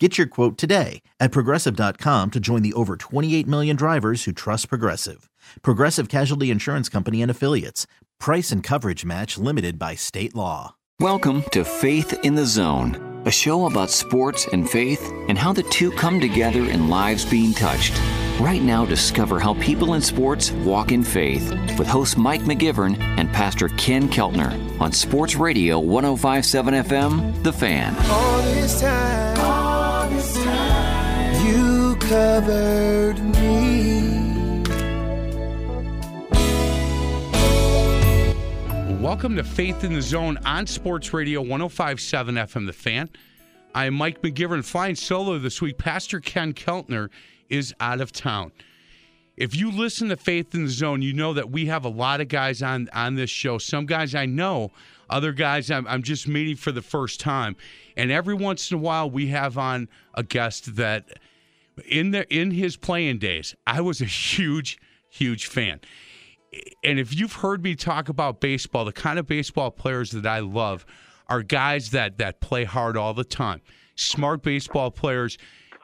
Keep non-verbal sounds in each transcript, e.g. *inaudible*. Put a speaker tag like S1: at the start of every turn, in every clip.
S1: Get your quote today at progressive.com to join the over 28 million drivers who trust Progressive. Progressive Casualty Insurance Company and Affiliates. Price and coverage match limited by state law.
S2: Welcome to Faith in the Zone, a show about sports and faith and how the two come together in lives being touched. Right now, discover how people in sports walk in faith with host Mike McGivern and Pastor Ken Keltner on Sports Radio 1057 FM, The Fan.
S3: Covered me.
S4: Welcome to Faith in the Zone on Sports Radio 1057 FM The Fan. I am Mike McGivern flying solo this week. Pastor Ken Keltner is out of town. If you listen to Faith in the Zone, you know that we have a lot of guys on on this show. Some guys I know, other guys I'm, I'm just meeting for the first time. And every once in a while, we have on a guest that in the in his playing days, I was a huge, huge fan. And if you've heard me talk about baseball, the kind of baseball players that I love are guys that that play hard all the time, smart baseball players,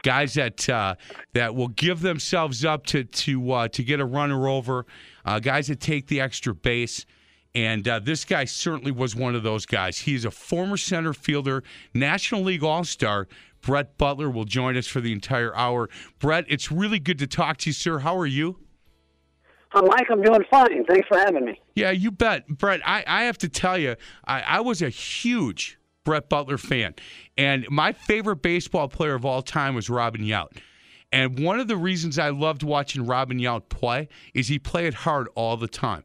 S4: guys that uh, that will give themselves up to to uh, to get a runner over, uh, guys that take the extra base. And uh, this guy certainly was one of those guys. He's a former center fielder, National League All Star. Brett Butler will join us for the entire hour. Brett, it's really good to talk to you, sir. How are you?
S5: Uh, Mike, I'm doing fine. Thanks for having me.
S4: Yeah, you bet. Brett, I, I have to tell you, I, I was a huge Brett Butler fan. And my favorite baseball player of all time was Robin Yount. And one of the reasons I loved watching Robin Yount play is he played hard all the time.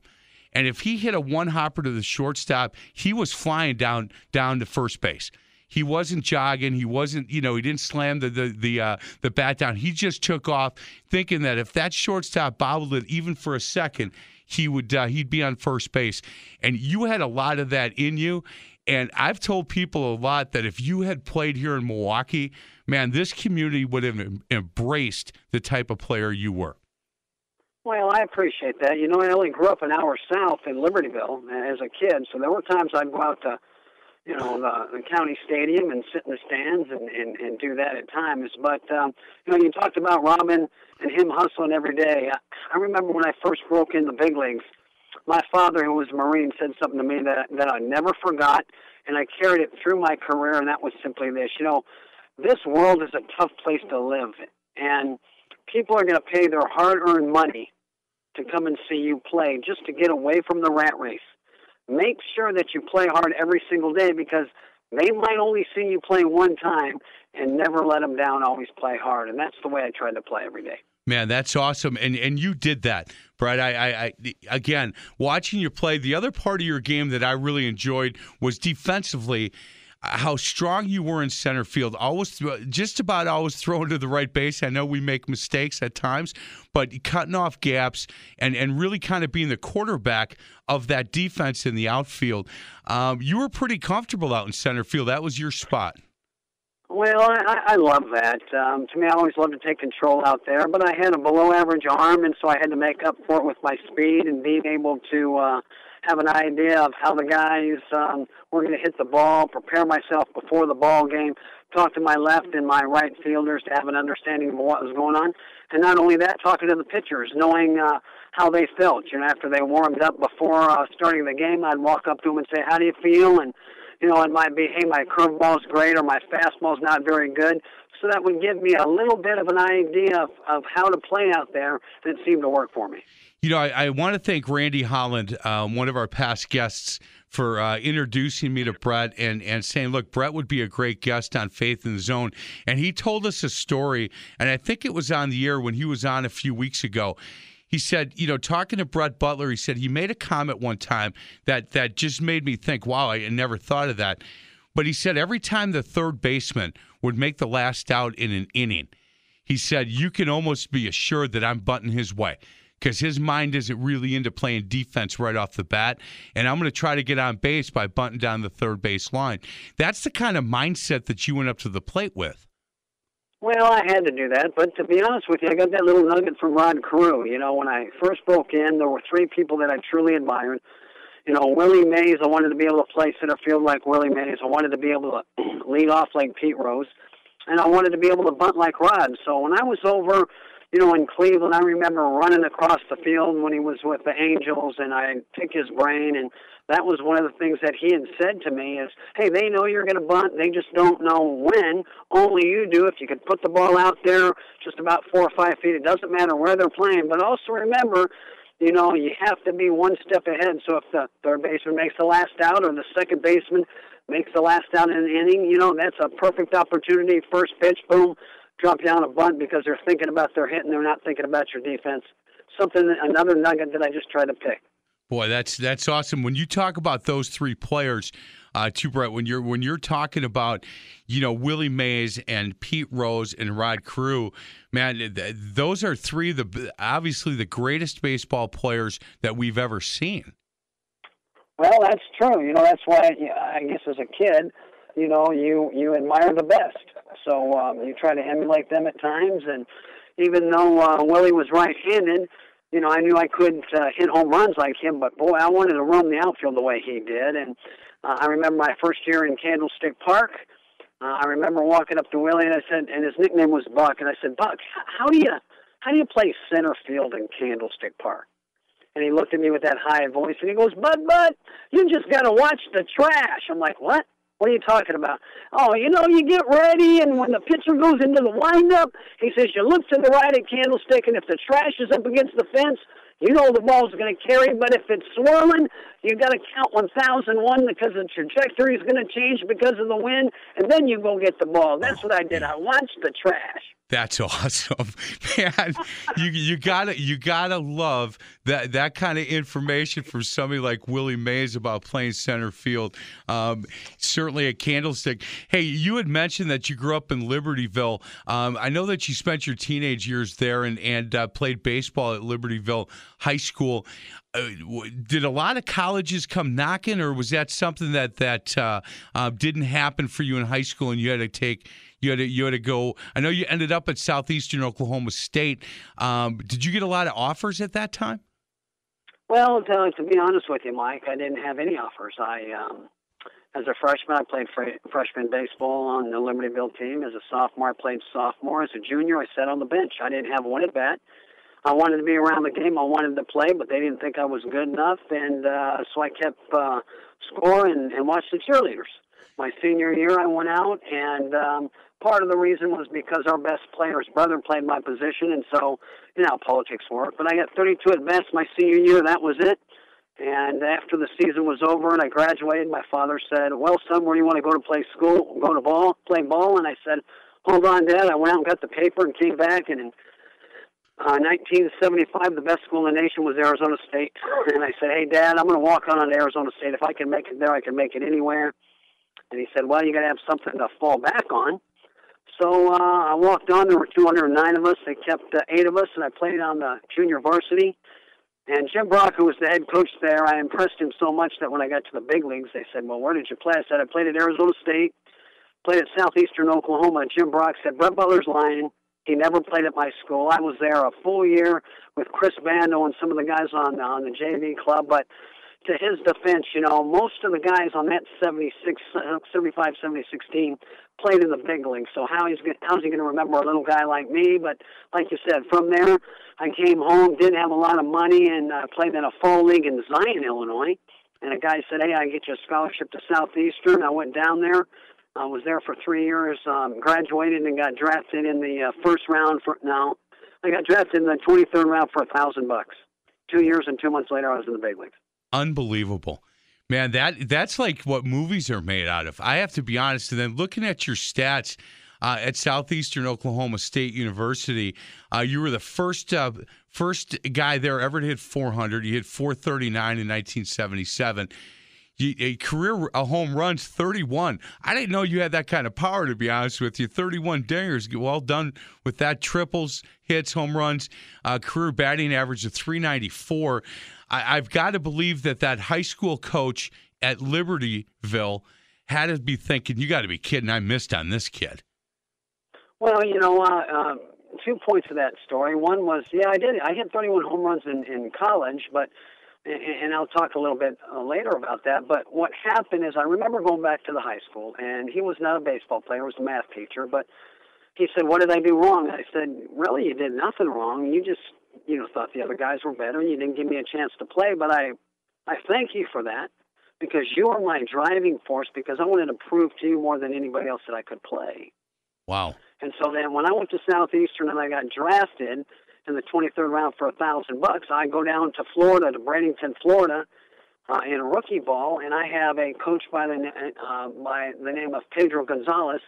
S4: And if he hit a one hopper to the shortstop, he was flying down down to first base. He wasn't jogging. He wasn't, you know, he didn't slam the the the, uh, the bat down. He just took off, thinking that if that shortstop bobbled it even for a second, he would uh, he'd be on first base. And you had a lot of that in you. And I've told people a lot that if you had played here in Milwaukee, man, this community would have embraced the type of player you were.
S5: Well, I appreciate that. You know, I only grew up an hour south in Libertyville as a kid, so there were times I'd go out to you know, the, the county stadium and sit in the stands and, and, and do that at times. But, um, you know, you talked about Robin and him hustling every day. I, I remember when I first broke in the big leagues, my father, who was a Marine, said something to me that, that I never forgot, and I carried it through my career, and that was simply this. You know, this world is a tough place to live, and people are going to pay their hard earned money to come and see you play just to get away from the rat race make sure that you play hard every single day because they might only see you play one time and never let them down. Always play hard, and that's the way I try to play every day.
S4: Man, that's awesome, and and you did that, Brett. I, I, I, again watching you play. The other part of your game that I really enjoyed was defensively how strong you were in center field. Always, just about always throwing to the right base. I know we make mistakes at times, but cutting off gaps and and really kind of being the quarterback of that defense in the outfield. Um, you were pretty comfortable out in center field. That was your spot.
S5: Well, I, I love that. Um, to me, I always love to take control out there, but I had a below average arm, and so I had to make up for it with my speed and being able to. Uh, have an idea of how the guys um, were going to hit the ball, prepare myself before the ball game, talk to my left and my right fielders to have an understanding of what was going on, and not only that, talking to the pitchers, knowing uh, how they felt. You know, after they warmed up before uh, starting the game, I'd walk up to them and say, "How do you feel?" and you know, it might be, "Hey, my curveball's great," or "My fastball's not very good." So that would give me a little bit of an idea of, of how to play out there, and it seemed to work for me.
S4: You know, I, I want to thank Randy Holland, um, one of our past guests, for uh, introducing me to Brett and, and saying, look, Brett would be a great guest on Faith in the Zone. And he told us a story, and I think it was on the air when he was on a few weeks ago. He said, you know, talking to Brett Butler, he said he made a comment one time that that just made me think, wow, I never thought of that. But he said every time the third baseman would make the last out in an inning, he said, you can almost be assured that I'm butting his way because his mind isn't really into playing defense right off the bat. And I'm going to try to get on base by bunting down the third base line. That's the kind of mindset that you went up to the plate with.
S5: Well, I had to do that, but to be honest with you, I got that little nugget from Rod Carew. You know, when I first broke in, there were three people that I truly admired. You know, Willie Mays, I wanted to be able to play center field like Willie Mays. I wanted to be able to *clears throat* lead off like Pete Rose, and I wanted to be able to bunt like Rod. So when I was over, you know, in Cleveland, I remember running across the field when he was with the Angels, and I pick his brain and that was one of the things that he had said to me is, hey, they know you're going to bunt. They just don't know when. Only you do. If you could put the ball out there just about four or five feet, it doesn't matter where they're playing. But also remember, you know, you have to be one step ahead. So if the third baseman makes the last out or the second baseman makes the last out in an inning, you know, that's a perfect opportunity. First pitch, boom, drop down a bunt because they're thinking about their hit and they're not thinking about your defense. Something, another nugget that I just try to pick.
S4: Boy, that's that's awesome. When you talk about those three players, uh, too, Brett, when you're when you're talking about, you know, Willie Mays and Pete Rose and Rod Carew, man, th- those are three of the obviously the greatest baseball players that we've ever seen.
S5: Well, that's true. You know, that's why I guess as a kid, you know, you you admire the best, so um, you try to emulate them at times. And even though uh, Willie was right-handed you know, I knew I couldn't uh, hit home runs like him, but boy, I wanted to roam the outfield the way he did. And uh, I remember my first year in Candlestick Park. Uh, I remember walking up to Willie and I said, and his nickname was Buck, and I said, Buck, how do you how do you play center field in Candlestick Park? And he looked at me with that high voice and he goes, Bud, Bud, you just got to watch the trash. I'm like, what? What are you talking about? Oh, you know, you get ready, and when the pitcher goes into the windup, he says you look to the right at Candlestick, and if the trash is up against the fence, you know the ball's going to carry. But if it's swirling, you've got to count 1,001 because the trajectory is going to change because of the wind, and then you go get the ball. That's what I did. I watched the trash.
S4: That's *laughs* awesome, man. you you gotta you gotta love that that kind of information from somebody like Willie Mays about playing center field. Um, certainly a candlestick. Hey, you had mentioned that you grew up in Libertyville. Um, I know that you spent your teenage years there and and uh, played baseball at Libertyville High School. Uh, did a lot of colleges come knocking, or was that something that that uh, uh didn't happen for you in high school and you had to take? You had to, you had to go. I know you ended up at Southeastern Oklahoma State. Um, did you get a lot of offers at that time?
S5: Well, to, to be honest with you, Mike, I didn't have any offers. I, um, as a freshman, I played fr- freshman baseball on the Libertyville team. As a sophomore, I played sophomore. As a junior, I sat on the bench. I didn't have one at bat. I wanted to be around the game. I wanted to play, but they didn't think I was good enough, and uh, so I kept uh, score and, and watched the cheerleaders. My senior year, I went out, and um, part of the reason was because our best player's brother played my position, and so you know how politics work. But I got 32 at best my senior year. That was it. And after the season was over and I graduated, my father said, "Well, son, where do you want to go to play school? Go to ball, play ball?" And I said, "Hold on, Dad." I went out and got the paper and came back. And in uh, 1975, the best school in the nation was Arizona State. *laughs* And I said, "Hey, Dad, I'm going to walk on to Arizona State. If I can make it there, I can make it anywhere." And he said, "Well, you got to have something to fall back on." So uh, I walked on. There were 209 of us. They kept uh, eight of us, and I played on the junior varsity. And Jim Brock, who was the head coach there, I impressed him so much that when I got to the big leagues, they said, "Well, where did you play?" I said, "I played at Arizona State, played at Southeastern Oklahoma." And Jim Brock said, "Brett Butler's lying. He never played at my school. I was there a full year with Chris Bando and some of the guys on on the JV club, but." to his defense, you know, most of the guys on that 76, 75, 76 team played in the big league. So how he's how's he going to remember a little guy like me? But like you said, from there, I came home, didn't have a lot of money, and uh, played in a fall league in Zion, Illinois. And a guy said, "Hey, I get you a scholarship to Southeastern." I went down there. I was there for three years, um, graduated, and got drafted in the uh, first round. For now, I got drafted in the 23rd round for a thousand bucks. Two years and two months later, I was in the big leagues
S4: unbelievable. Man, that that's like what movies are made out of. I have to be honest. And then looking at your stats uh, at Southeastern Oklahoma State University, uh, you were the first uh, first guy there ever to hit 400. You hit 439 in 1977. a career a home runs 31. I didn't know you had that kind of power to be honest with you. 31 dingers. Well done with that. Triples, hits, home runs, uh, career batting average of 394. I, I've got to believe that that high school coach at Libertyville had to be thinking, "You got to be kidding! I missed on this kid."
S5: Well, you know, uh, uh, two points of that story. One was, yeah, I did. I hit 31 home runs in in college, but and I'll talk a little bit uh, later about that. But what happened is, I remember going back to the high school, and he was not a baseball player; he was a math teacher. But he said, "What did I do wrong?" I said, "Really, you did nothing wrong. You just, you know, thought the other guys were better, and you didn't give me a chance to play. But I, I thank you for that." Because you are my driving force, because I wanted to prove to you more than anybody else that I could play.
S4: Wow.
S5: And so then when I went to Southeastern and I got drafted in the 23rd round for a thousand bucks, I go down to Florida, to Bradenton, Florida, uh, in rookie ball, and I have a coach by the uh, by the name of Pedro Gonzalez,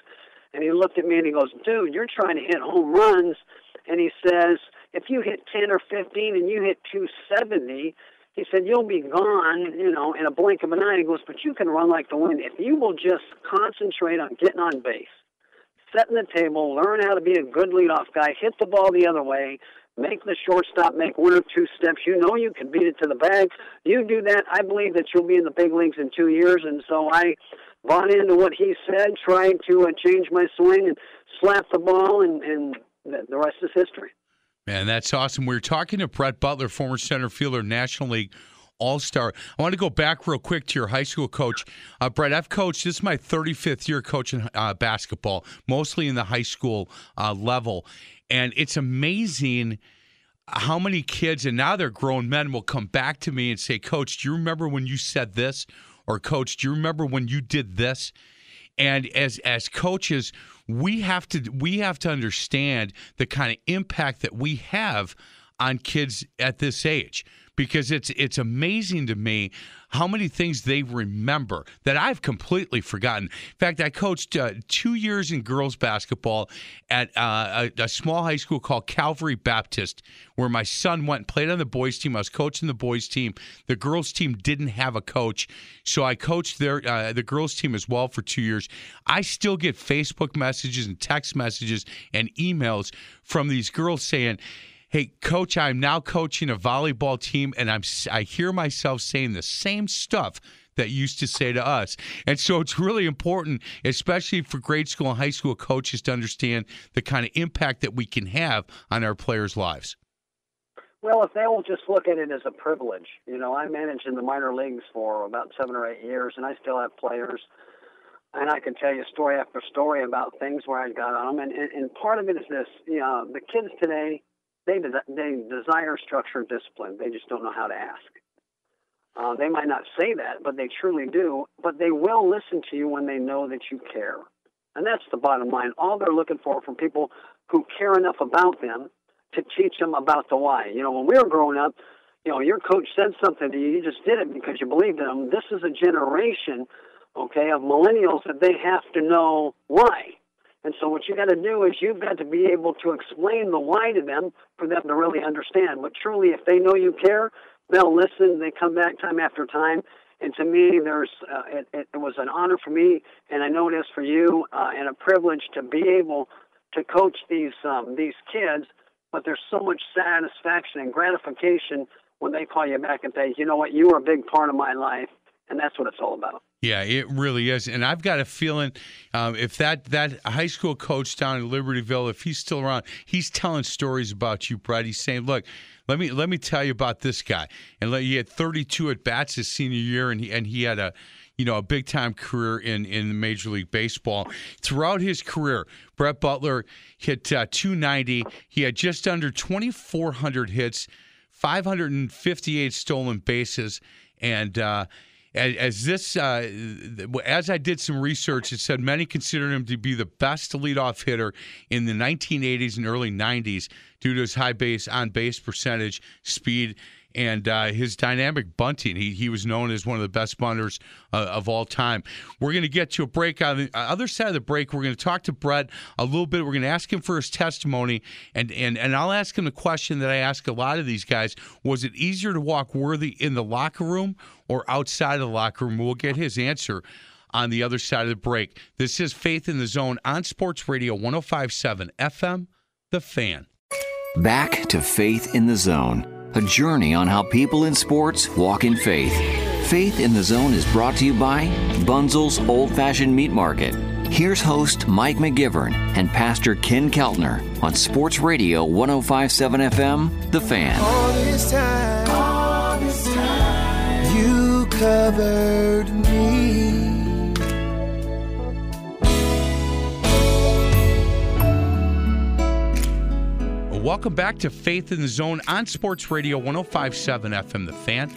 S5: and he looked at me and he goes, "Dude, you're trying to hit home runs," and he says, "If you hit 10 or 15 and you hit 270." He said, You'll be gone, you know, in a blink of an eye. He goes, But you can run like the wind. If you will just concentrate on getting on base, setting the table, learn how to be a good leadoff guy, hit the ball the other way, make the shortstop make one or two steps. You know you can beat it to the bag. You do that, I believe that you'll be in the big leagues in two years. And so I bought into what he said, tried to uh, change my swing and slap the ball, and, and the rest is history.
S4: Man, that's awesome. We are talking to Brett Butler, former center fielder, National League all Star. I want to go back real quick to your high school coach, uh, Brett. I've coached. This is my 35th year coaching uh, basketball, mostly in the high school uh, level, and it's amazing how many kids and now they're grown men will come back to me and say, "Coach, do you remember when you said this?" Or, "Coach, do you remember when you did this?" And as as coaches, we have to we have to understand the kind of impact that we have on kids at this age because it's it's amazing to me how many things they remember that I've completely forgotten. In fact, I coached uh, two years in girls basketball at uh, a, a, small high school called Calvary Baptist, where my son went and played on the boys' team. I was coaching the boys' team. The girls' team didn't have a coach, so I coached their uh, the girls' team as well for two years. I still get Facebook messages and text messages and emails from these girls saying hey coach i'm now coaching a volleyball team and i'm i hear myself saying the same stuff that used to say to us and so it's really important especially for grade school and high school coaches to understand the kind of impact that we can have on our players lives
S5: well, if they will just look at it as a privilege, you know, I managed in the minor leagues for about seven or eight years, and I still have players, and I can tell you story after story about things where I got on them. And, and, and part of it is this, you know, the kids today, they they desire structure and discipline. They just don't know how to ask. Uh, they might not say that, but they truly do. But they will listen to you when they know that you care, and that's the bottom line. All they're looking for from people who care enough about them to teach them about the why. You know, when we were growing up, you know, your coach said something to you, you just did it because you believed in them. This is a generation, okay, of millennials that they have to know why. And so what you got to do is you've got to be able to explain the why to them for them to really understand. But truly, if they know you care, they'll listen. They come back time after time. And to me, there's uh, it, it, was an honor for me, and I know it is for you, uh, and a privilege to be able to coach these um, these kids. But there's so much satisfaction and gratification when they call you back and say, you know what, you were a big part of my life, and that's what it's all about.
S4: Yeah, it really is, and I've got a feeling um, if that that high school coach down in Libertyville, if he's still around, he's telling stories about you, Brett. He's saying, "Look, let me let me tell you about this guy." And he had 32 at bats his senior year, and he and he had a you know a big time career in in Major League Baseball. Throughout his career, Brett Butler hit uh, 290. He had just under 2,400 hits, 558 stolen bases, and. Uh, as, as this uh, as I did some research, it said many considered him to be the best leadoff hitter in the 1980s and early 90s due to his high base on base percentage, speed, and uh, his dynamic bunting. He he was known as one of the best bunters uh, of all time. We're going to get to a break. On the other side of the break, we're going to talk to Brett a little bit. We're going to ask him for his testimony, and and and I'll ask him the question that I ask a lot of these guys: Was it easier to walk worthy in the locker room or outside of the locker room? We'll get his answer on the other side of the break. This is Faith in the Zone on Sports Radio 1057 FM, The Fan.
S2: Back to Faith in the Zone, a journey on how people in sports walk in faith. Faith in the Zone is brought to you by Bunzel's Old Fashioned Meat Market. Here's host Mike McGivern and Pastor Ken Keltner on Sports Radio 1057 FM, The Fan.
S3: All this time, all this time, you covered me.
S4: Welcome back to Faith in the Zone on Sports Radio 1057 FM The Fan.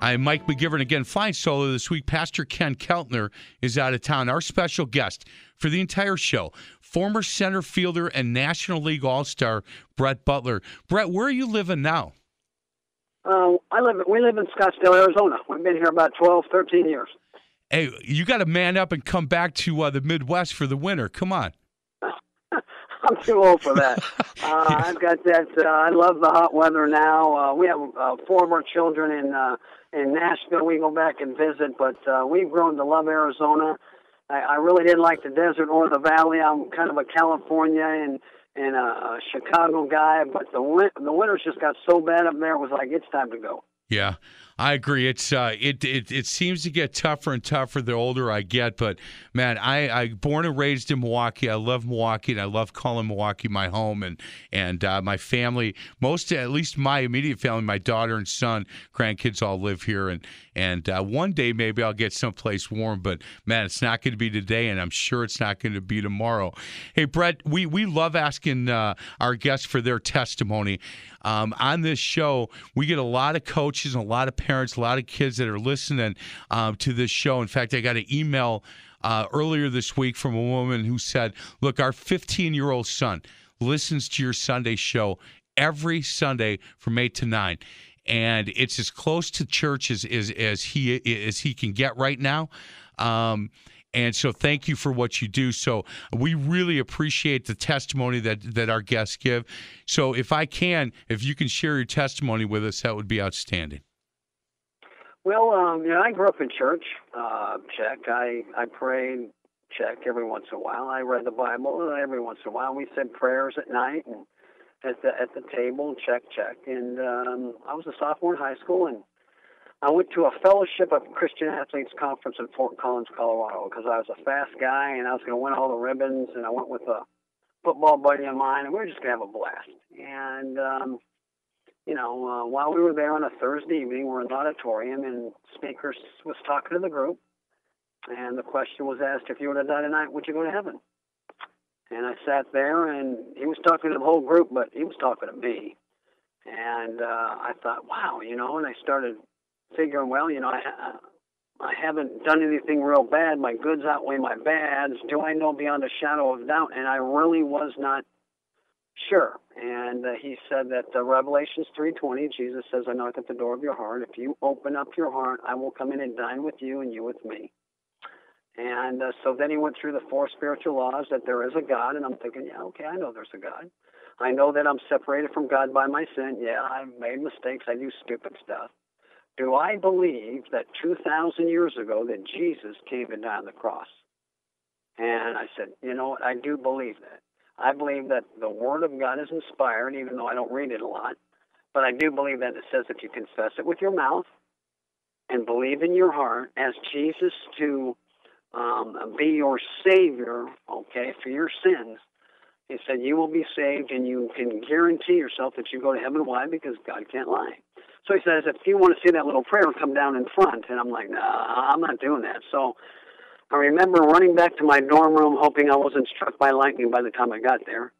S4: I'm Mike McGivern again, flying solo this week. Pastor Ken Keltner is out of town. Our special guest for the entire show, former center fielder and National League All Star Brett Butler. Brett, where are you living now?
S5: Uh, I live. We live in Scottsdale, Arizona. We've been here about 12, 13 years.
S4: Hey, you got to man up and come back to uh, the Midwest for the winter. Come on.
S5: I'm too old for that. uh, I've got that. Uh, I love the hot weather now. Uh, we have uh, four our children in uh, in Nashville. We go back and visit, but uh, we've grown to love Arizona. I, I really didn't like the desert or the valley. I'm kind of a California and and a, a Chicago guy, but the win- the winters just got so bad up there. It was like it's time to go.
S4: Yeah, I agree. It's uh, it, it it seems to get tougher and tougher the older I get. But man, I I born and raised in Milwaukee. I love Milwaukee, and I love calling Milwaukee my home. And and uh, my family, most at least my immediate family, my daughter and son, grandkids all live here. And and uh, one day maybe I'll get someplace warm. But man, it's not going to be today, and I'm sure it's not going to be tomorrow. Hey, Brett, we we love asking uh, our guests for their testimony. Um, on this show, we get a lot of coaches and a lot of parents, a lot of kids that are listening um, to this show. In fact, I got an email uh, earlier this week from a woman who said, Look, our 15 year old son listens to your Sunday show every Sunday from 8 to 9 and it's as close to church as as, as he as he can get right now. Um, and so, thank you for what you do. So, we really appreciate the testimony that that our guests give. So, if I can, if you can share your testimony with us, that would be outstanding.
S5: Well, um, you know, I grew up in church. Uh, check. I I prayed. Check every once in a while. I read the Bible every once in a while. We said prayers at night and at the at the table. Check, check. And um, I was a sophomore in high school, and I went to a Fellowship of Christian Athletes conference in Fort Collins, Colorado, because I was a fast guy and I was going to win all the ribbons. And I went with a football buddy of mine, and we were just going to have a blast. And um, you know, uh, while we were there on a Thursday evening, we're in the auditorium, and speaker was talking to the group, and the question was asked: If you were to die tonight, would you go to heaven? And I sat there, and he was talking to the whole group, but he was talking to me. And uh, I thought, wow, you know, and I started figuring, well, you know, I, I haven't done anything real bad. My goods outweigh my bads. Do I know beyond a shadow of doubt? And I really was not sure. And uh, he said that uh, Revelations 3:20, Jesus says, "I knock at the door of your heart. If you open up your heart, I will come in and dine with you, and you with me." And uh, so then he went through the four spiritual laws that there is a God, and I'm thinking, yeah, okay, I know there's a God. I know that I'm separated from God by my sin. Yeah, I've made mistakes. I do stupid stuff. Do I believe that 2,000 years ago that Jesus came and died on the cross? And I said, you know what? I do believe that. I believe that the Word of God is inspired, even though I don't read it a lot. But I do believe that it says if you confess it with your mouth and believe in your heart, ask Jesus to um, be your Savior, okay, for your sins. He said you will be saved and you can guarantee yourself that you go to heaven. Why? Because God can't lie. So he says, if you want to see that little prayer, come down in front. And I'm like, nah, I'm not doing that. So I remember running back to my dorm room, hoping I wasn't struck by lightning by the time I got there.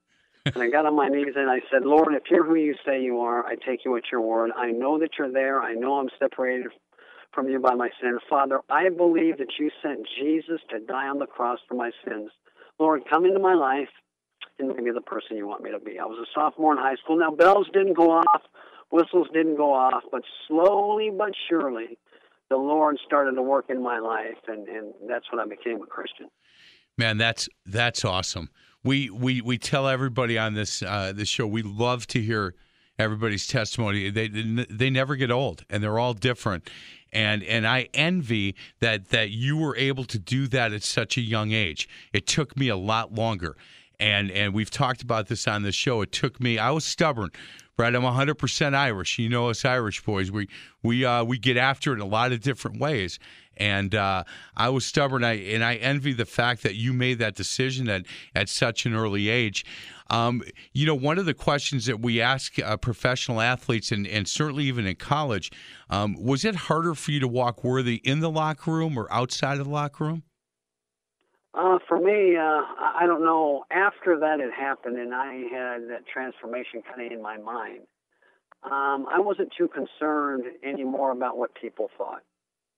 S5: and I got on my knees and I said, Lord, if you're who you say you are, I take you at your word. I know that you're there. I know I'm separated from you by my sin. Father, I believe that you sent Jesus to die on the cross for my sins. Lord, come into my life and make me the person you want me to be. I was a sophomore in high school. Now, bells didn't go off whistles didn't go off, but slowly but surely, the Lord started to work in my life, and, and that's when I became a Christian.
S4: Man, that's that's awesome. We we we tell everybody on this uh, this show we love to hear everybody's testimony. They they never get old, and they're all different. And and I envy that that you were able to do that at such a young age. It took me a lot longer, and and we've talked about this on the show. It took me. I was stubborn. Right, I'm 100% Irish. You know us Irish boys. We we uh, we get after it in a lot of different ways, and uh, I was stubborn. I and I envy the fact that you made that decision at at such an early age. Um, you know, one of the questions that we ask uh, professional athletes, and, and certainly even in college, um, was it harder for you to walk worthy in the locker room or outside of the locker room?
S5: Uh, for me, uh, I don't know. After that had happened, and I had that transformation kind of in my mind, um, I wasn't too concerned anymore about what people thought.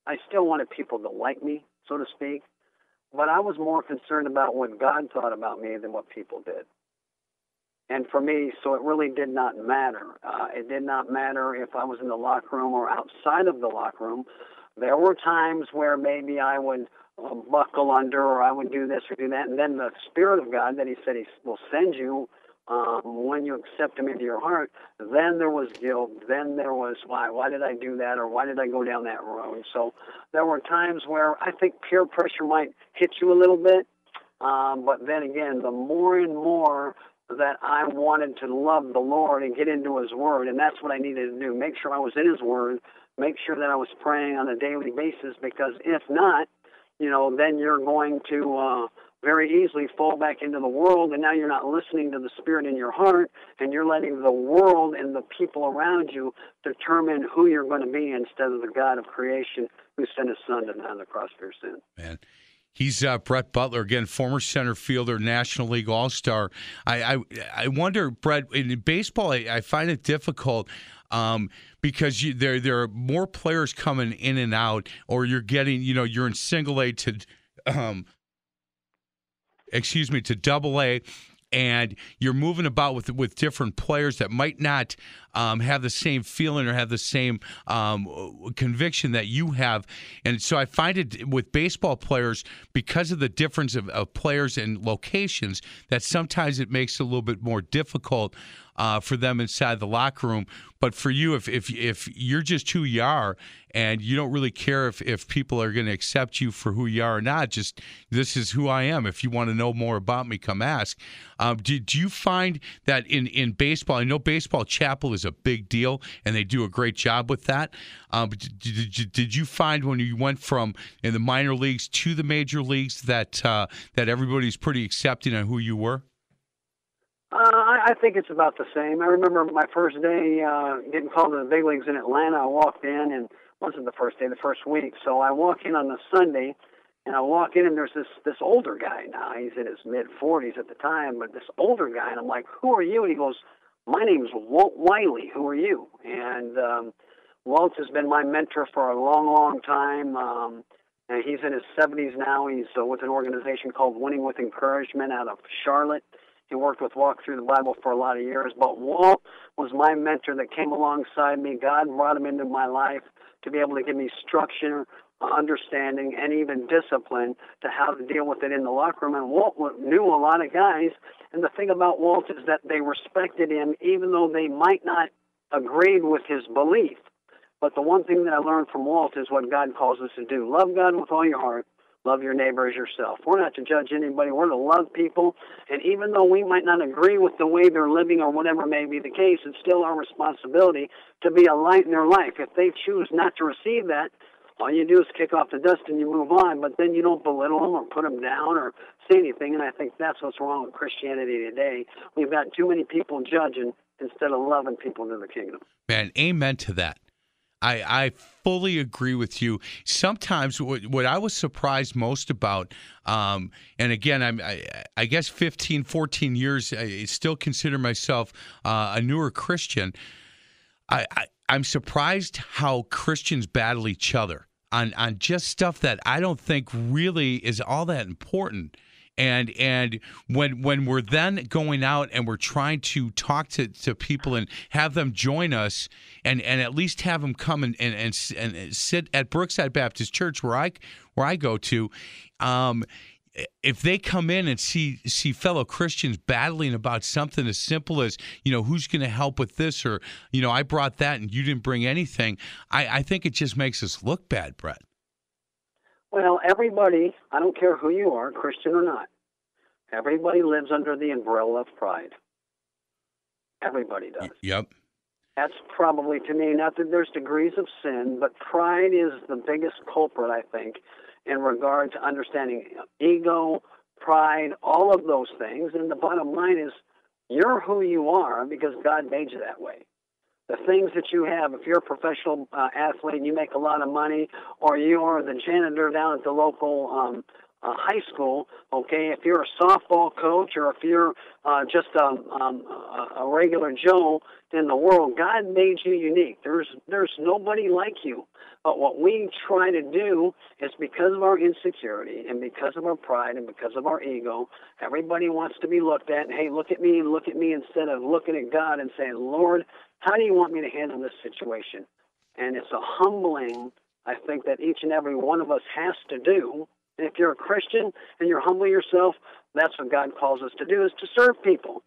S5: I still wanted people to like me, so to speak, but I was more concerned about what God thought about me than what people did. And for me, so it really did not matter. Uh, it did not matter if I was in the locker room or outside of the locker room. There were times where maybe I would buckle under or I would do this or do that. And then the Spirit of God that He said He will send you um, when you accept Him into your heart, then there was guilt. Then there was, why? Why did I do that? Or why did I go down that road? So there were times where I think peer pressure might hit you a little bit. Um, but then again, the more and more that I wanted to love the Lord and get into His Word, and that's what I needed to do. Make sure I was in His Word, make sure that I was praying on a daily basis, because if not, you know, then you're going to uh, very easily fall back into the world, and now you're not listening to the Spirit in your heart, and you're letting the world and the people around you determine who you're going to be instead of the God of creation who sent His Son to die on the cross for your sin.
S4: Man. He's uh, Brett Butler again, former center fielder, National League All Star. I, I, I wonder, Brett, in baseball, I, I find it difficult um, because you, there there are more players coming in and out, or you're getting, you know, you're in single A to, um, excuse me, to double A, and you're moving about with with different players that might not um, have the same feeling or have the same um, conviction that you have. And so I find it with baseball players because of the difference of, of players and locations that sometimes it makes it a little bit more difficult uh, for them inside the locker room. But for you, if if if you're just who you are and you don't really care if if people are going to accept you for who you are or not, just this is who I am. If you want to know more about me, come ask. Um, do, do you find that in in baseball? I know baseball chapel is a big deal, and they do a great job with that. Um, did, did, did you find when you went from in the minor leagues to the major leagues that uh, that everybody's pretty accepting of who you were?
S5: Uh, I, I think it's about the same. I remember my first day uh, getting called to the big leagues in Atlanta. I walked in, and wasn't the first day, the first week. So I walk in on the Sunday, and I walk in, and there's this this older guy now. He's in his mid 40s at the time, but this older guy, and I'm like, "Who are you?" And he goes, "My name is Walt Wiley. Who are you?" And um, Walt has been my mentor for a long, long time. Um, and he's in his 70s now. He's uh, with an organization called Winning with Encouragement out of Charlotte. He worked with Walk Through the Bible for a lot of years, but Walt was my mentor that came alongside me. God brought him into my life to be able to give me structure, understanding, and even discipline to how to deal with it in the locker room. And Walt knew a lot of guys. And the thing about Walt is that they respected him, even though they might not agreed with his belief. But the one thing that I learned from Walt is what God calls us to do: love God with all your heart, love your neighbor as yourself. We're not to judge anybody. We're to love people. And even though we might not agree with the way they're living or whatever may be the case, it's still our responsibility to be a light in their life. If they choose not to receive that, all you do is kick off the dust and you move on, but then you don't belittle them or put them down or say anything. And I think that's what's wrong with Christianity today. We've got too many people judging instead of loving people into the kingdom.
S4: Man, amen to that. I, I fully agree with you. Sometimes what, what I was surprised most about, um, and again, I'm, I, I, guess 15, 14 years, I still consider myself uh, a newer Christian. I, I, I'm surprised how Christians battle each other on, on just stuff that I don't think really is all that important. And and when when we're then going out and we're trying to talk to, to people and have them join us and and at least have them come and and, and, and sit at Brookside Baptist Church where I where I go to um, if they come in and see see fellow Christians battling about something as simple as you know who's going to help with this or you know I brought that and you didn't bring anything, I, I think it just makes us look bad, Brett.
S5: Well, everybody, I don't care who you are, Christian or not, everybody lives under the umbrella of pride. Everybody does.
S4: Yep.
S5: That's probably to me, not that there's degrees of sin, but pride is the biggest culprit, I think, in regard to understanding ego, pride, all of those things. And the bottom line is you're who you are because God made you that way. The things that you have, if you're a professional uh, athlete and you make a lot of money, or you're the janitor down at the local um, uh, high school, okay, if you're a softball coach or if you're uh, just a, um, a regular Joe in the world, God made you unique. There's there's nobody like you. But what we try to do is because of our insecurity and because of our pride and because of our ego, everybody wants to be looked at. Hey, look at me, look at me, instead of looking at God and saying, Lord, how do you want me to handle this situation? And it's a humbling, I think, that each and every one of us has to do. And if you're a Christian and you're humble yourself, that's what God calls us to do, is to serve people.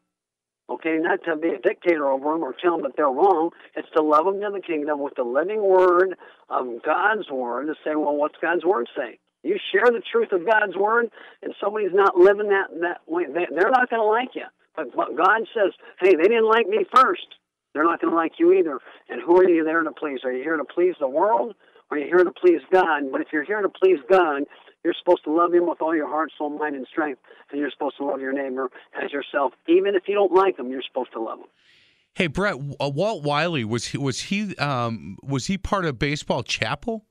S5: Okay, not to be a dictator over them or tell them that they're wrong. It's to love them in the kingdom with the living word of God's word to say, well, what's God's word say? You share the truth of God's word, and somebody's not living that that way. They're not going to like you. But God says, hey, they didn't like me first. They're not going to like you either. And who are you there to please? Are you here to please the world, or are you here to please God? But if you're here to please God, you're supposed to love him with all your heart, soul, mind, and strength, and you're supposed to love your neighbor as yourself. Even if you don't like him, you're supposed to love him.
S4: Hey Brett, uh, Walt Wiley was he was he um, was he part of baseball chapel?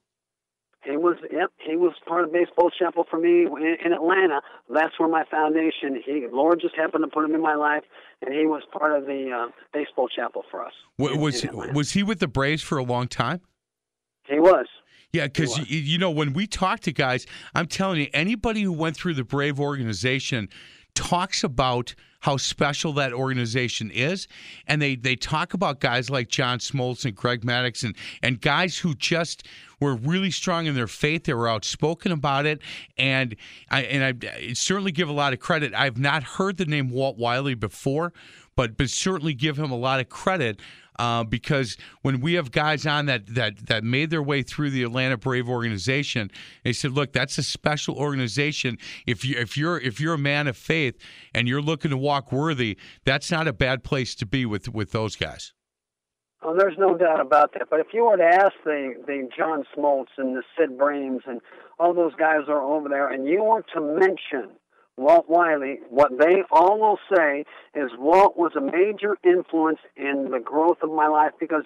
S5: He was, yep, he was part of baseball chapel for me in, in Atlanta. That's where my foundation. He, Lord, just happened to put him in my life, and he was part of the uh, baseball chapel for us.
S4: Was in, in was he with the Braves for a long time?
S5: He was.
S4: Yeah, because you, you know when we talk to guys, I'm telling you, anybody who went through the Brave organization talks about how special that organization is, and they they talk about guys like John Smoltz and Greg Maddux and and guys who just were really strong in their faith. They were outspoken about it, and I and I certainly give a lot of credit. I've not heard the name Walt Wiley before, but but certainly give him a lot of credit uh, because when we have guys on that that that made their way through the Atlanta Brave organization, they said, "Look, that's a special organization. If you if you're if you're a man of faith and you're looking to walk worthy, that's not a bad place to be with with those guys."
S5: Oh, there's no doubt about that. But if you were to ask the the John Smoltz and the Sid Breams and all those guys are over there, and you were to mention Walt Wiley, what they all will say is Walt was a major influence in the growth of my life because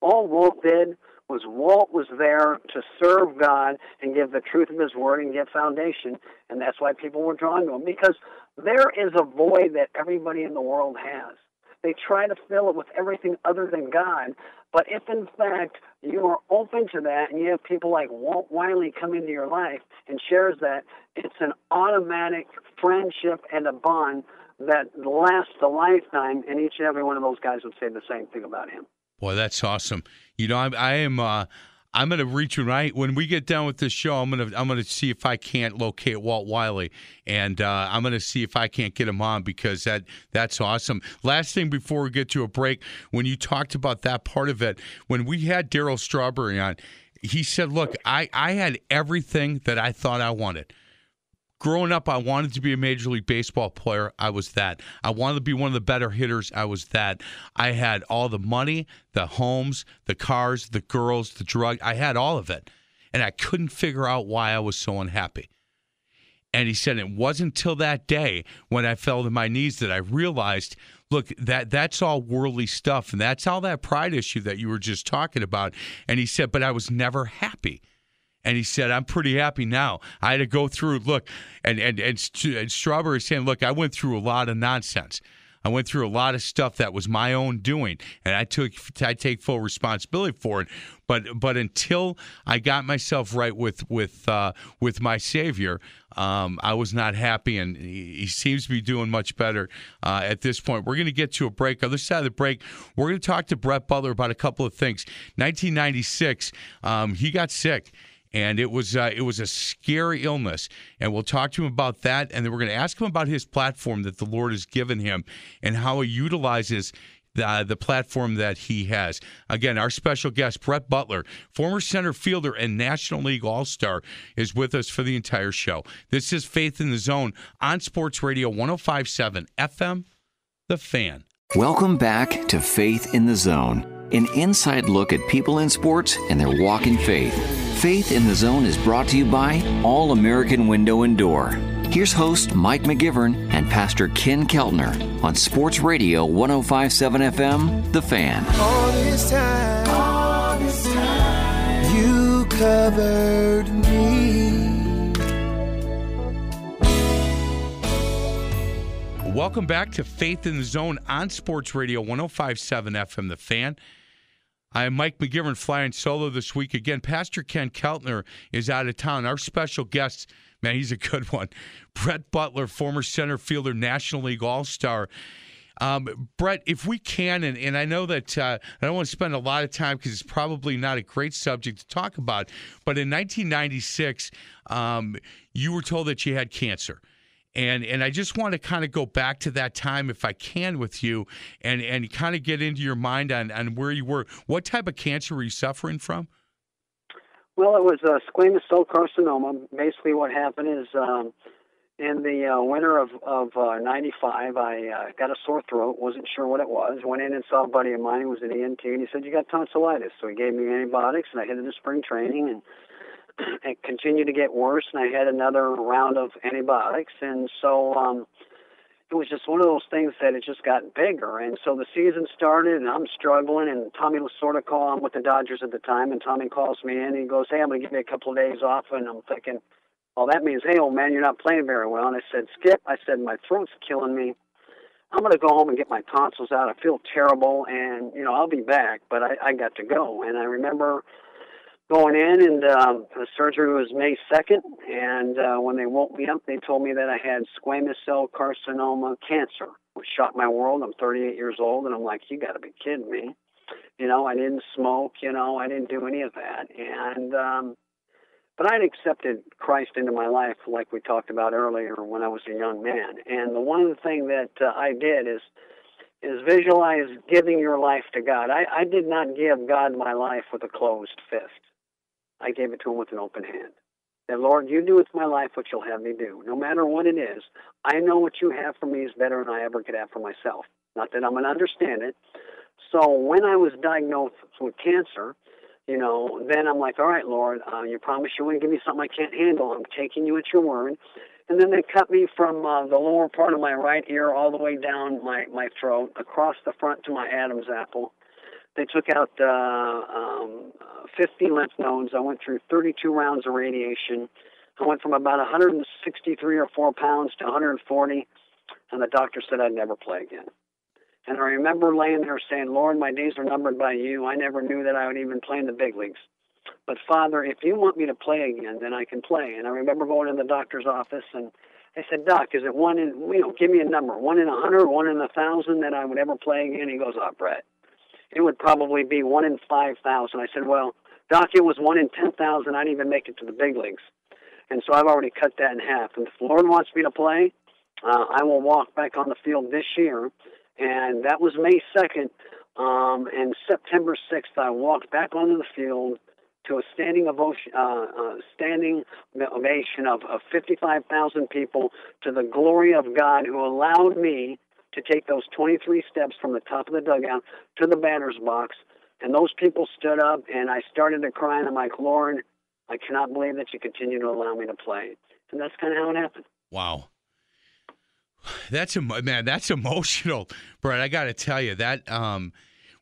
S5: all Walt did was Walt was there to serve God and give the truth of his word and give foundation. And that's why people were drawn to him because there is a void that everybody in the world has. They try to fill it with everything other than God. But if in fact you are open to that and you have people like Walt Wiley come into your life and shares that, it's an automatic friendship and a bond that lasts a lifetime. And each and every one of those guys would say the same thing about him.
S4: Boy, that's awesome. You know, I, I am. Uh, I'm going to reach right when we get done with this show. I'm going to I'm going to see if I can't locate Walt Wiley, and uh, I'm going to see if I can't get him on because that that's awesome. Last thing before we get to a break, when you talked about that part of it, when we had Darryl Strawberry on, he said, "Look, I I had everything that I thought I wanted." Growing up, I wanted to be a Major League Baseball player. I was that. I wanted to be one of the better hitters. I was that. I had all the money, the homes, the cars, the girls, the drug. I had all of it. And I couldn't figure out why I was so unhappy. And he said it wasn't until that day when I fell to my knees that I realized, look, that that's all worldly stuff, and that's all that pride issue that you were just talking about. And he said, but I was never happy. And he said, I'm pretty happy now. I had to go through, look, and, and, and, and Strawberry saying, look, I went through a lot of nonsense. I went through a lot of stuff that was my own doing, and I took I take full responsibility for it. But but until I got myself right with with uh, with my Savior, um, I was not happy, and he, he seems to be doing much better uh, at this point. We're going to get to a break. Other side of the break, we're going to talk to Brett Butler about a couple of things. 1996, um, he got sick and it was uh, it was a scary illness. And we'll talk to him about that, and then we're going to ask him about his platform that the Lord has given him and how he utilizes. The, the platform that he has. Again, our special guest, Brett Butler, former center fielder and National League All Star, is with us for the entire show. This is Faith in the Zone on Sports Radio 1057 FM, The Fan.
S2: Welcome back to Faith in the Zone, an inside look at people in sports and their walk in faith. Faith in the Zone is brought to you by All American Window and Door. Here's host Mike McGivern and Pastor Ken Keltner on Sports Radio 1057 FM, The Fan.
S3: All this time, all this time, you covered me.
S4: Welcome back to Faith in the Zone on Sports Radio 1057 FM, The Fan. I am Mike McGivern flying solo this week. Again, Pastor Ken Keltner is out of town. Our special guest, man, he's a good one. Brett Butler, former center fielder, National League All Star. Um, Brett, if we can, and, and I know that uh, I don't want to spend a lot of time because it's probably not a great subject to talk about, but in 1996, um, you were told that you had cancer and and I just want to kind of go back to that time if I can with you and and kind of get into your mind on on where you were. What type of cancer were you suffering from?
S5: Well, it was a squamous cell carcinoma. Basically, what happened is um, in the uh, winter of of uh, '95, I uh, got a sore throat. wasn't sure what it was. Went in and saw a buddy of mine who was an ENT, and he said, "You got tonsillitis." So he gave me antibiotics, and I headed to spring training and *clears throat* it continued to get worse, and I had another round of antibiotics, and so um, it was just one of those things that it just got bigger. And so the season started, and I'm struggling, and Tommy Lasorda called. I'm with the Dodgers at the time, and Tommy calls me in. And he goes, "Hey, I'm going to give you a couple of days off," and I'm thinking, "Well, that means, hey, old man, you're not playing very well." And I said, "Skip," I said, "My throat's killing me." I'm going to go home and get my tonsils out. I feel terrible, and you know I'll be back, but I, I got to go. And I remember going in, and um, the surgery was May 2nd. And uh, when they woke me up, they told me that I had squamous cell carcinoma cancer, which shocked my world. I'm 38 years old, and I'm like, you got to be kidding me. You know, I didn't smoke. You know, I didn't do any of that, and um, but I'd accepted Christ into my life, like we talked about earlier, when I was a young man. And the one thing that uh, I did is is visualize giving your life to God. I, I did not give God my life with a closed fist. I gave it to him with an open hand. That Lord, you do with my life what you'll have me do. No matter what it is, I know what you have for me is better than I ever could have for myself. Not that I'm going to understand it. So when I was diagnosed with cancer, you know, then I'm like, all right, Lord, uh, you promised you wouldn't give me something I can't handle. I'm taking you at your word. And then they cut me from uh, the lower part of my right ear all the way down my, my throat, across the front to my Adam's apple. They took out uh, um, 50 lymph nodes. I went through 32 rounds of radiation. I went from about 163 or 4 pounds to 140, and the doctor said I'd never play again. And I remember laying there saying, Lord, my days are numbered by you. I never knew that I would even play in the big leagues. But Father, if you want me to play again, then I can play. And I remember going in the doctor's office and I said, Doc, is it one in, you know, give me a number, one in a hundred, one in a thousand that I would ever play again? He goes, oh, Brett, it would probably be one in 5,000. I said, well, Doc, it was one in 10,000. I didn't even make it to the big leagues. And so I've already cut that in half. And if the Lord wants me to play, uh, I will walk back on the field this year. And that was May 2nd. Um, and September 6th, I walked back onto the field to a standing ovation, uh, uh, standing ovation of, of 55,000 people to the glory of God who allowed me to take those 23 steps from the top of the dugout to the batter's box. And those people stood up, and I started to cry, and I'm like, Lord, I cannot believe that you continue to allow me to play. And that's kind of how it happened.
S4: Wow. That's a man. That's emotional, Brett. I got to tell you that um,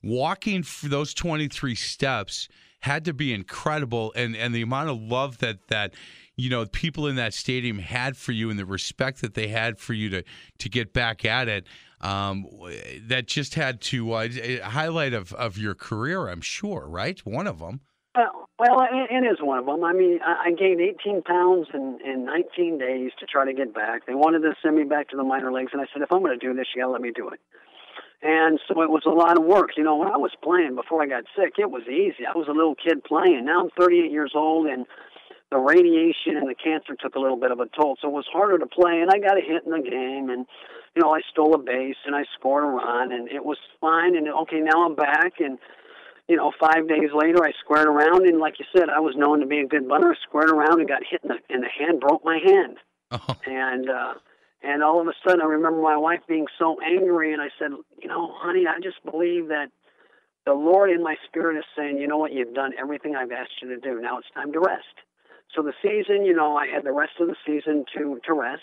S4: walking those twenty three steps had to be incredible, and and the amount of love that that you know people in that stadium had for you and the respect that they had for you to to get back at it. Um, that just had to uh, highlight of, of your career, I'm sure, right? One of them.
S5: Well, well, it, it is one of them. I mean, I, I gained 18 pounds in, in 19 days to try to get back. They wanted to send me back to the minor leagues, and I said, if I'm going to do this, you got to let me do it. And so it was a lot of work. You know, when I was playing before I got sick, it was easy. I was a little kid playing. Now I'm 38 years old, and the radiation and the cancer took a little bit of a toll. So it was harder to play, and I got a hit in the game, and you know, I stole a base and I scored a run, and it was fine. And okay, now I'm back, and you know, five days later, I squared around, and like you said, I was known to be a good bunter. Squared around and got hit in the in the hand, broke my hand, oh. and uh, and all of a sudden, I remember my wife being so angry, and I said, you know, honey, I just believe that the Lord in my spirit is saying, you know what, you've done everything I've asked you to do. Now it's time to rest. So the season, you know, I had the rest of the season to to rest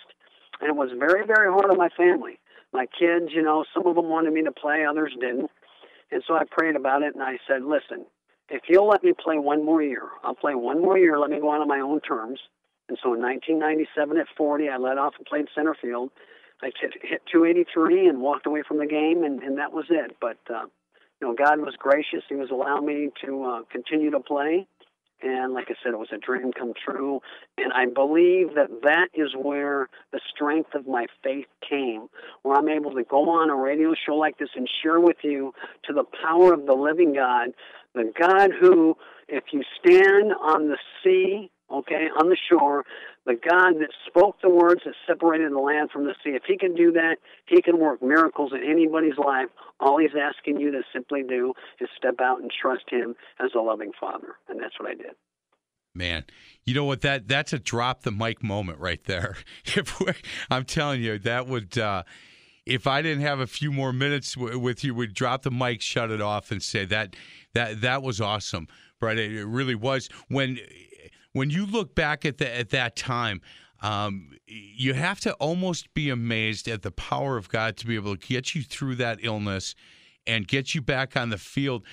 S5: and it was very, very hard on my family. My kids, you know, some of them wanted me to play, others didn't. And so I prayed about it and I said, listen, if you'll let me play one more year, I'll play one more year, let me go on on my own terms. And so in 1997 at 40, I let off and played center field. I hit, hit 283 and walked away from the game, and, and that was it. But, uh, you know, God was gracious. He was allowing me to uh, continue to play. And like I said, it was a dream come true. And I believe that that is where the strength of my faith came, where I'm able to go on a radio show like this and share with you to the power of the living God, the God who, if you stand on the sea, okay, on the shore, the God that spoke the words that separated the land from the sea. If he can do that, he can work miracles in anybody's life. All he's asking you to simply do is step out and trust him as a loving father. And that's what I did.
S4: Man, you know what? That that's a drop the mic moment right there. *laughs* If I'm telling you, that would. Uh, if I didn't have a few more minutes w- with you, we'd drop the mic, shut it off, and say that that that was awesome. Right? It really was. When when you look back at the, at that time, um, you have to almost be amazed at the power of God to be able to get you through that illness and get you back on the field.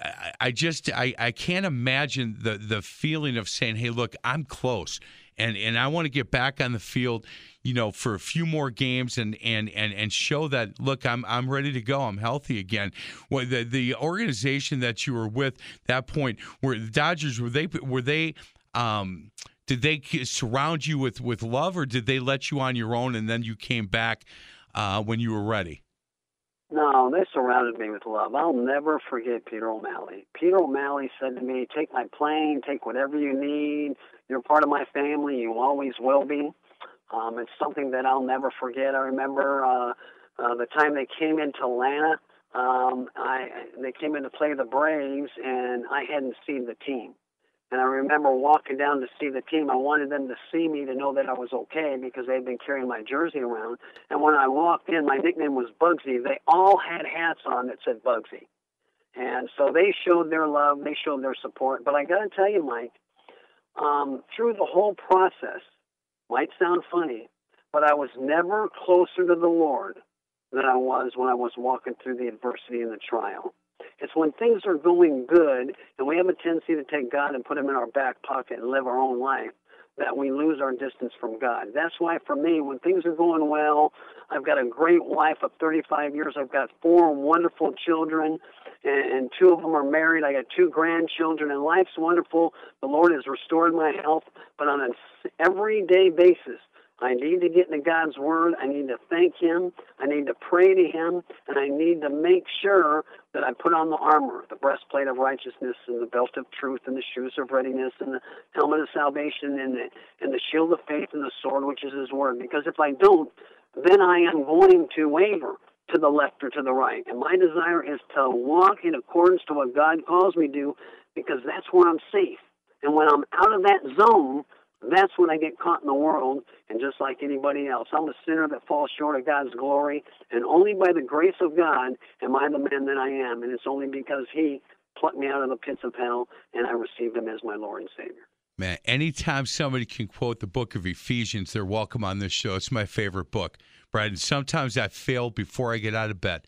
S4: I, I just I, I can't imagine the the feeling of saying, "Hey, look, I'm close, and and I want to get back on the field." you know, for a few more games and and and and show that look, I'm I'm ready to go. I'm healthy again. Well, the the organization that you were with that point, were the Dodgers were they were they um, did they surround you with with love, or did they let you on your own and then you came back uh, when you were ready?
S5: No, they surrounded me with love. I'll never forget Peter O'Malley. Peter O'Malley said to me, "Take my plane, take whatever you need. You're part of my family. You always will be." Um, it's something that I'll never forget. I remember uh, uh, the time they came into Atlanta. Um, I they came in to play the Braves, and I hadn't seen the team. And I remember walking down to see the team. I wanted them to see me to know that I was okay because they'd been carrying my jersey around. And when I walked in, my nickname was Bugsy. They all had hats on that said Bugsy. And so they showed their love, they showed their support. But I got to tell you, Mike, um, through the whole process, might sound funny, but I was never closer to the Lord than I was when I was walking through the adversity and the trial. It's when things are going good and we have a tendency to take God and put him in our back pocket and live our own life that we lose our distance from God. That's why for me, when things are going well, I've got a great wife of 35 years. I've got four wonderful children, and, two of them are married. I got two grandchildren, and life's wonderful. The Lord has restored my health, but on an everyday basis, I need to get into God's Word. I need to thank Him. I need to pray to Him. And I need to make sure that I put on the armor, the breastplate of righteousness, and the belt of truth, and the shoes of readiness, and the helmet of salvation, and the, and the shield of faith, and the sword, which is His Word. Because if I don't, then I am going to waver to the left or to the right. And my desire is to walk in accordance to what God calls me to, because that's where I'm safe. And when I'm out of that zone, that's when I get caught in the world, and just like anybody else, I'm a sinner that falls short of God's glory, and only by the grace of God am I the man that I am, and it's only because He plucked me out of the pits of hell, and I received Him as my Lord and Savior.
S4: Man, anytime somebody can quote the book of Ephesians, they're welcome on this show. It's my favorite book, Brad. And sometimes I fail before I get out of bed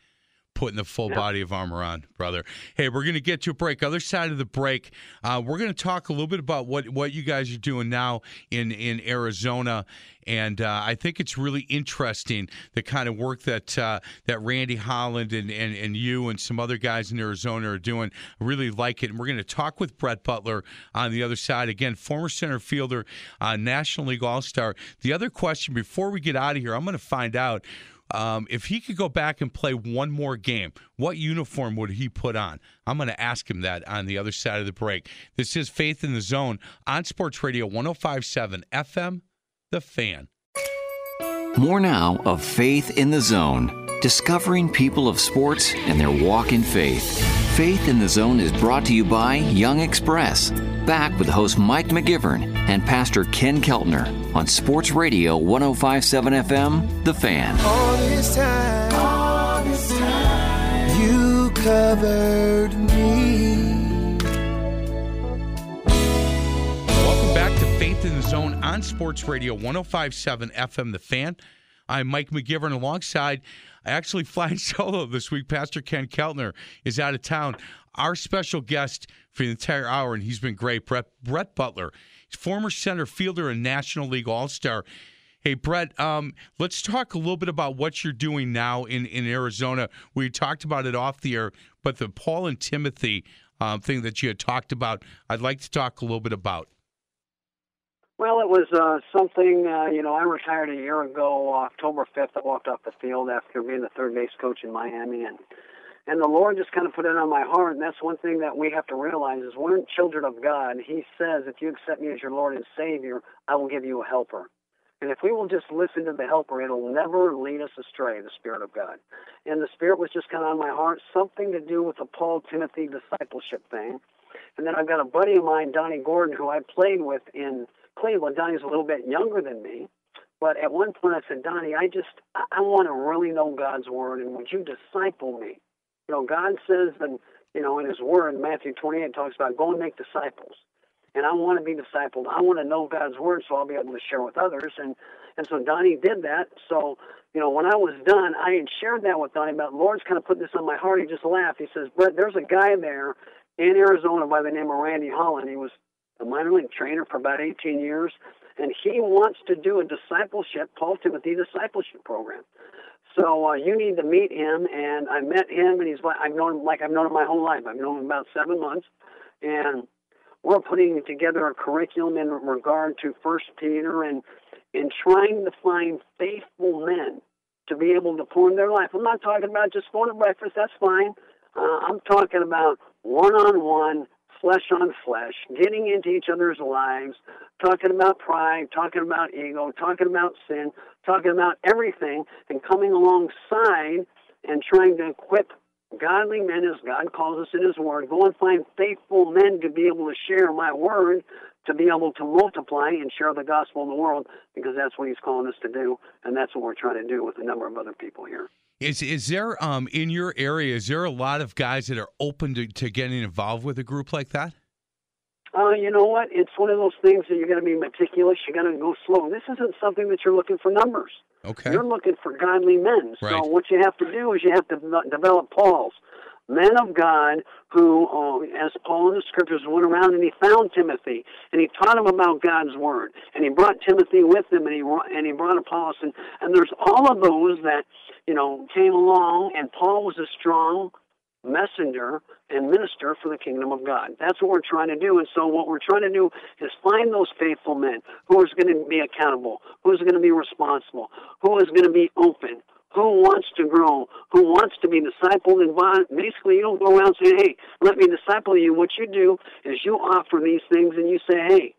S4: putting the full body of armor on, brother. Hey, we're going to get to a break. Other side of the break, uh, we're going to talk a little bit about what, what you guys are doing now in, in Arizona. And uh, I think it's really interesting the kind of work that uh, that Randy Holland and, and, and you and some other guys in Arizona are doing. I really like it. And we're going to talk with Brett Butler on the other side. Again, former center fielder, uh, National League All Star. The other question before we get out of here, I'm going to find out um, if he could go back and play one more game, what uniform would he put on? I'm going to ask him that on the other side of the break. This is Faith in the Zone on Sports Radio 1057 FM, The Fan.
S2: More now of Faith in the Zone, discovering people of sports and their walk in faith. Faith in the Zone is brought to you by Young Express. Back with host Mike McGivern and Pastor Ken Keltner on Sports Radio 1057 FM, The Fan.
S3: All this time, all this time, you covered me.
S4: Welcome back to Faith in the Zone on Sports Radio 1057 FM The Fan. I'm Mike McGivern alongside, I actually *laughs* flying solo this week. Pastor Ken Keltner is out of town. Our special guest for the entire hour, and he's been great, Brett, Brett Butler. Former center fielder and National League All Star. Hey, Brett, um, let's talk a little bit about what you're doing now in, in Arizona. We talked about it off the air, but the Paul and Timothy um, thing that you had talked about, I'd like to talk a little bit about.
S5: Well, it was uh, something, uh, you know, I retired a year ago, October 5th. I walked off the field after being the third base coach in Miami. And, and the Lord just kind of put it on my heart. And that's one thing that we have to realize is we're children of God. He says, if you accept me as your Lord and Savior, I will give you a helper. And if we will just listen to the helper, it'll never lead us astray, the Spirit of God. And the Spirit was just kind of on my heart, something to do with the Paul Timothy discipleship thing. And then I've got a buddy of mine, Donnie Gordon, who I played with in Cleveland. Donnie's a little bit younger than me. But at one point I said, Donnie, I just, I, I want to really know God's Word, and would you disciple me? You know, God says, that, you know, in His Word, Matthew 28 talks about go and make disciples and I want to be discipled. I want to know God's word so I'll be able to share with others. And and so Donnie did that. So you know, when I was done, I had shared that with Donnie. But Lord's kind of put this on my heart. He just laughed. He says, "Brett, there's a guy there in Arizona by the name of Randy Holland. He was a minor league trainer for about 18 years, and he wants to do a discipleship, Paul Timothy discipleship program." So uh, you need to meet him, and I met him, and he's like I've known him like I've known him my whole life. I've known him about seven months, and we're putting together a curriculum in regard to First Peter and and trying to find faithful men to be able to form their life. I'm not talking about just going to breakfast. That's fine. Uh, I'm talking about one-on-one, flesh on flesh, getting into each other's lives, talking about pride, talking about ego, talking about sin, talking about everything, and coming alongside and trying to equip godly men as God calls us in His Word. Go and find faithful men to be able to share my Word, to be able to multiply and share the gospel in the world, because that's what He's calling us to do, and that's what we're trying to do with a number of other people here.
S4: Is is there um in your area? Is there a lot of guys that are open to, to getting involved with a group like that?
S5: Uh, you know what? It's one of those things that you're going to be meticulous. You're going to go slow. This isn't something that you're looking for numbers.
S4: Okay.
S5: You're looking for godly men. So
S4: Right.
S5: what you have to do is you have to develop Pauls, men of God who, uh, as Paul in the scriptures went around and he found Timothy and he taught him about God's word and he brought Timothy with him and he brought- and he brought Apollos and and there's all of those that you know came along and Paul was a strong messenger and minister for the kingdom of God. That's what we're trying to do. And so what we're trying to do is find those faithful men who is going to be accountable, who is going to be responsible, who is going to be open, who wants to grow, who wants to be discipled. And basically, you don't go around saying, hey, let me disciple you. What you do is you offer these things and you say, hey,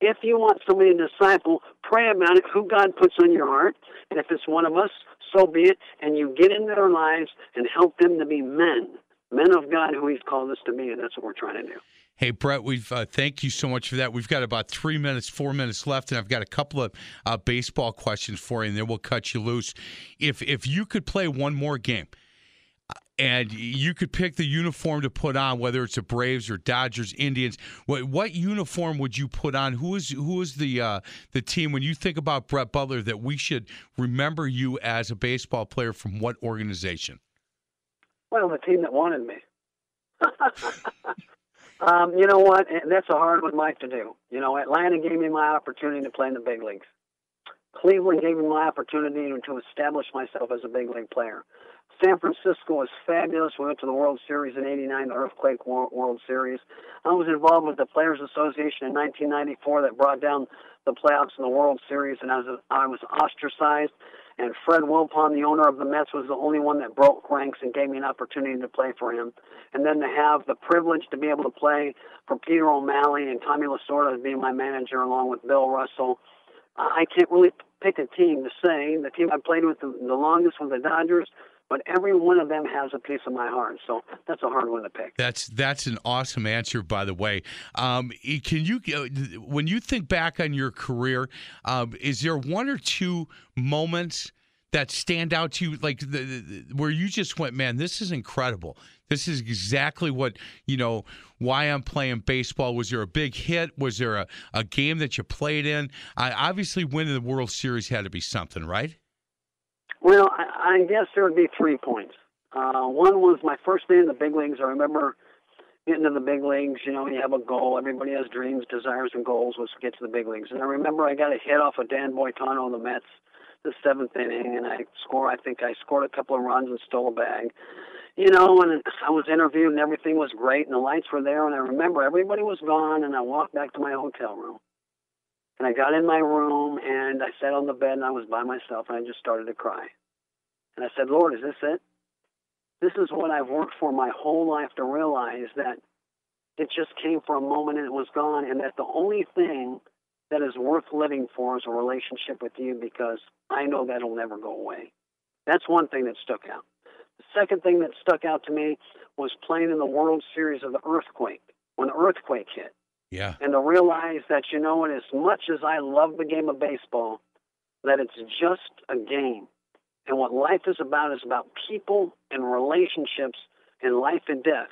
S5: if you want somebody to disciple, pray about it, who God puts on your heart. And if it's one of us, so be it. And you get into their lives and help them to be men, men of God who He's called us to be. And that's what we're trying to do.
S4: Hey Brett, we've uh, thank you so much for that. We've got about three minutes, four minutes left, and I've got a couple of uh, baseball questions for you, and then we'll cut you loose. If if you could play one more game, and you could pick the uniform to put on, whether it's the Braves or Dodgers, Indians, what what uniform would you put on? Who is who is the uh, the team when you think about Brett Butler that we should remember you as a baseball player from what organization?
S5: Well, the team that wanted me. *laughs* um, you know what? That's a hard one, Mike, to do. You know, Atlanta gave me my opportunity to play in the big leagues. Cleveland gave me my opportunity to establish myself as a big league player. San Francisco was fabulous. We went to the World Series in '89, the Earthquake World Series. I was involved with the Players Association in 1994 that brought down the playoffs in the World Series, and I was I was ostracized. And Fred Wilpon, the owner of the Mets, was the only one that broke ranks and gave me an opportunity to play for him. And then to have the privilege to be able to play for Peter O'Malley and Tommy Lasorda as being my manager, along with Bill Russell. I can't really pick a team to say. The team I played with the, the longest was the Dodgers but every one of them has a piece of my heart. So that's a hard one to pick.
S4: That's that's an awesome answer, by the way. Um, can you, uh, when you think back on your career, um, is there one or two moments? that stand out to you like the, the, where you just went man this is incredible this is exactly what you know why i'm playing baseball was there a big hit was there a, a game that you played in I, obviously winning the world series had to be something right
S5: well, I, I guess there would be three points. Uh, one was my first day in the big leagues. I remember getting to the big leagues. You know, you have a goal. Everybody has dreams, desires, and goals was to get to the big leagues. And I remember I got a hit off of Dan Boitano on the Mets, the seventh inning, and I score. I think I scored a couple of runs and stole a bag. You know, and I was interviewed and everything was great and the lights were there. And I remember everybody was gone, and I walked back to my hotel room. And I got in my room and I sat on the bed and I was by myself and I just started to cry. And I said, Lord, is this it? This is what I've worked for my whole life to realize that it just came for a moment and it was gone, and that the only thing that is worth living for is a relationship with you because I know that'll never go away. That's one thing that stuck out. The second thing that stuck out to me was playing in the World Series of the earthquake when the earthquake hit.
S4: Yeah.
S5: And to realize that, you know what, as much as I love the game of baseball, that it's just a game. And what life is about is about people and relationships and life and death.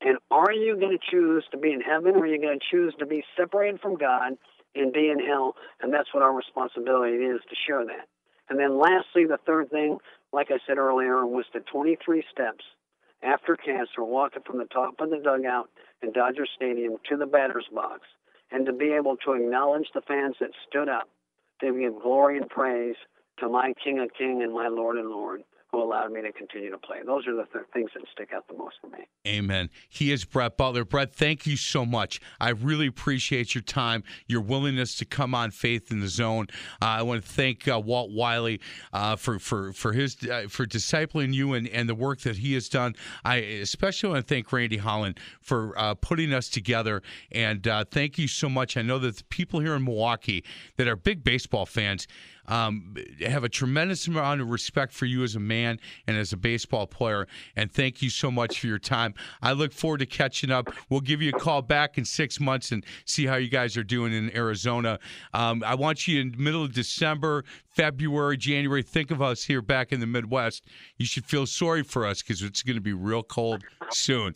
S5: And are you going to choose to be in heaven or are you going to choose to be separated from God and be in hell? And that's what our responsibility is to share that. And then lastly, the third thing, like I said earlier, was the 23 steps after cancer, walking from the top of the dugout in Dodger Stadium to the batter's box, and to be able to acknowledge the fans that stood up to give glory and praise to my King of King and my Lord and Lord who allowed me to continue to play. Those are the th- things that stick out the most for me.
S4: Amen. He is Brett Butler. Brett, thank you so much. I really appreciate your time, your willingness to come on Faith in the Zone. Uh, I want to thank uh, Walt Wiley uh, for for for his uh, for discipling you and, and the work that he has done. I especially want to thank Randy Holland for uh, putting us together. And uh, thank you so much. I know that the people here in Milwaukee that are big baseball fans um, have a tremendous amount of respect for you as a man and as a baseball player. And thank you so much for your time. I look forward to catching up. We'll give you a call back in six months and see how you guys are doing in Arizona. Um, I want you in middle of December, February, January. Think of us here back in the Midwest. You should feel sorry for us because it's going to be real cold soon.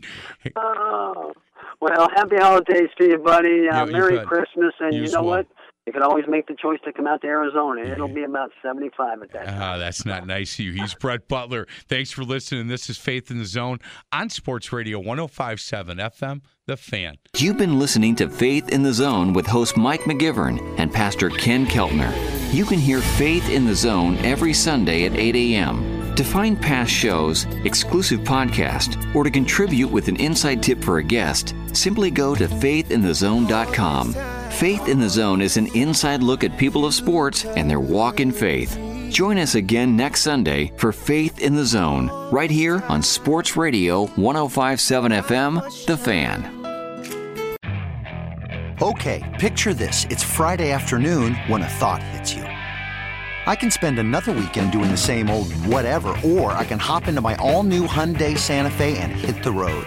S5: Oh. Well, happy holidays to you, buddy. Uh, Merry Christmas, and you, you know what? You can always make the choice to come out to Arizona. It'll be about 75 at that time.
S4: Ah, that's not nice of you. He's *laughs* Brett Butler. Thanks for listening. This is Faith in the Zone on Sports Radio 1057 FM, The Fan.
S2: You've been listening to Faith in the Zone with host Mike McGivern and Pastor Ken Keltner. You can hear Faith in the Zone every Sunday at 8 a.m. To find past shows, exclusive podcast, or to contribute with an inside tip for a guest, simply go to faithinthezone.com. Faith in the Zone is an inside look at people of sports and their walk in faith. Join us again next Sunday for Faith in the Zone, right here on Sports Radio 1057 FM, The Fan.
S6: Okay, picture this. It's Friday afternoon when a thought hits you. I can spend another weekend doing the same old whatever, or I can hop into my all new Hyundai Santa Fe and hit the road.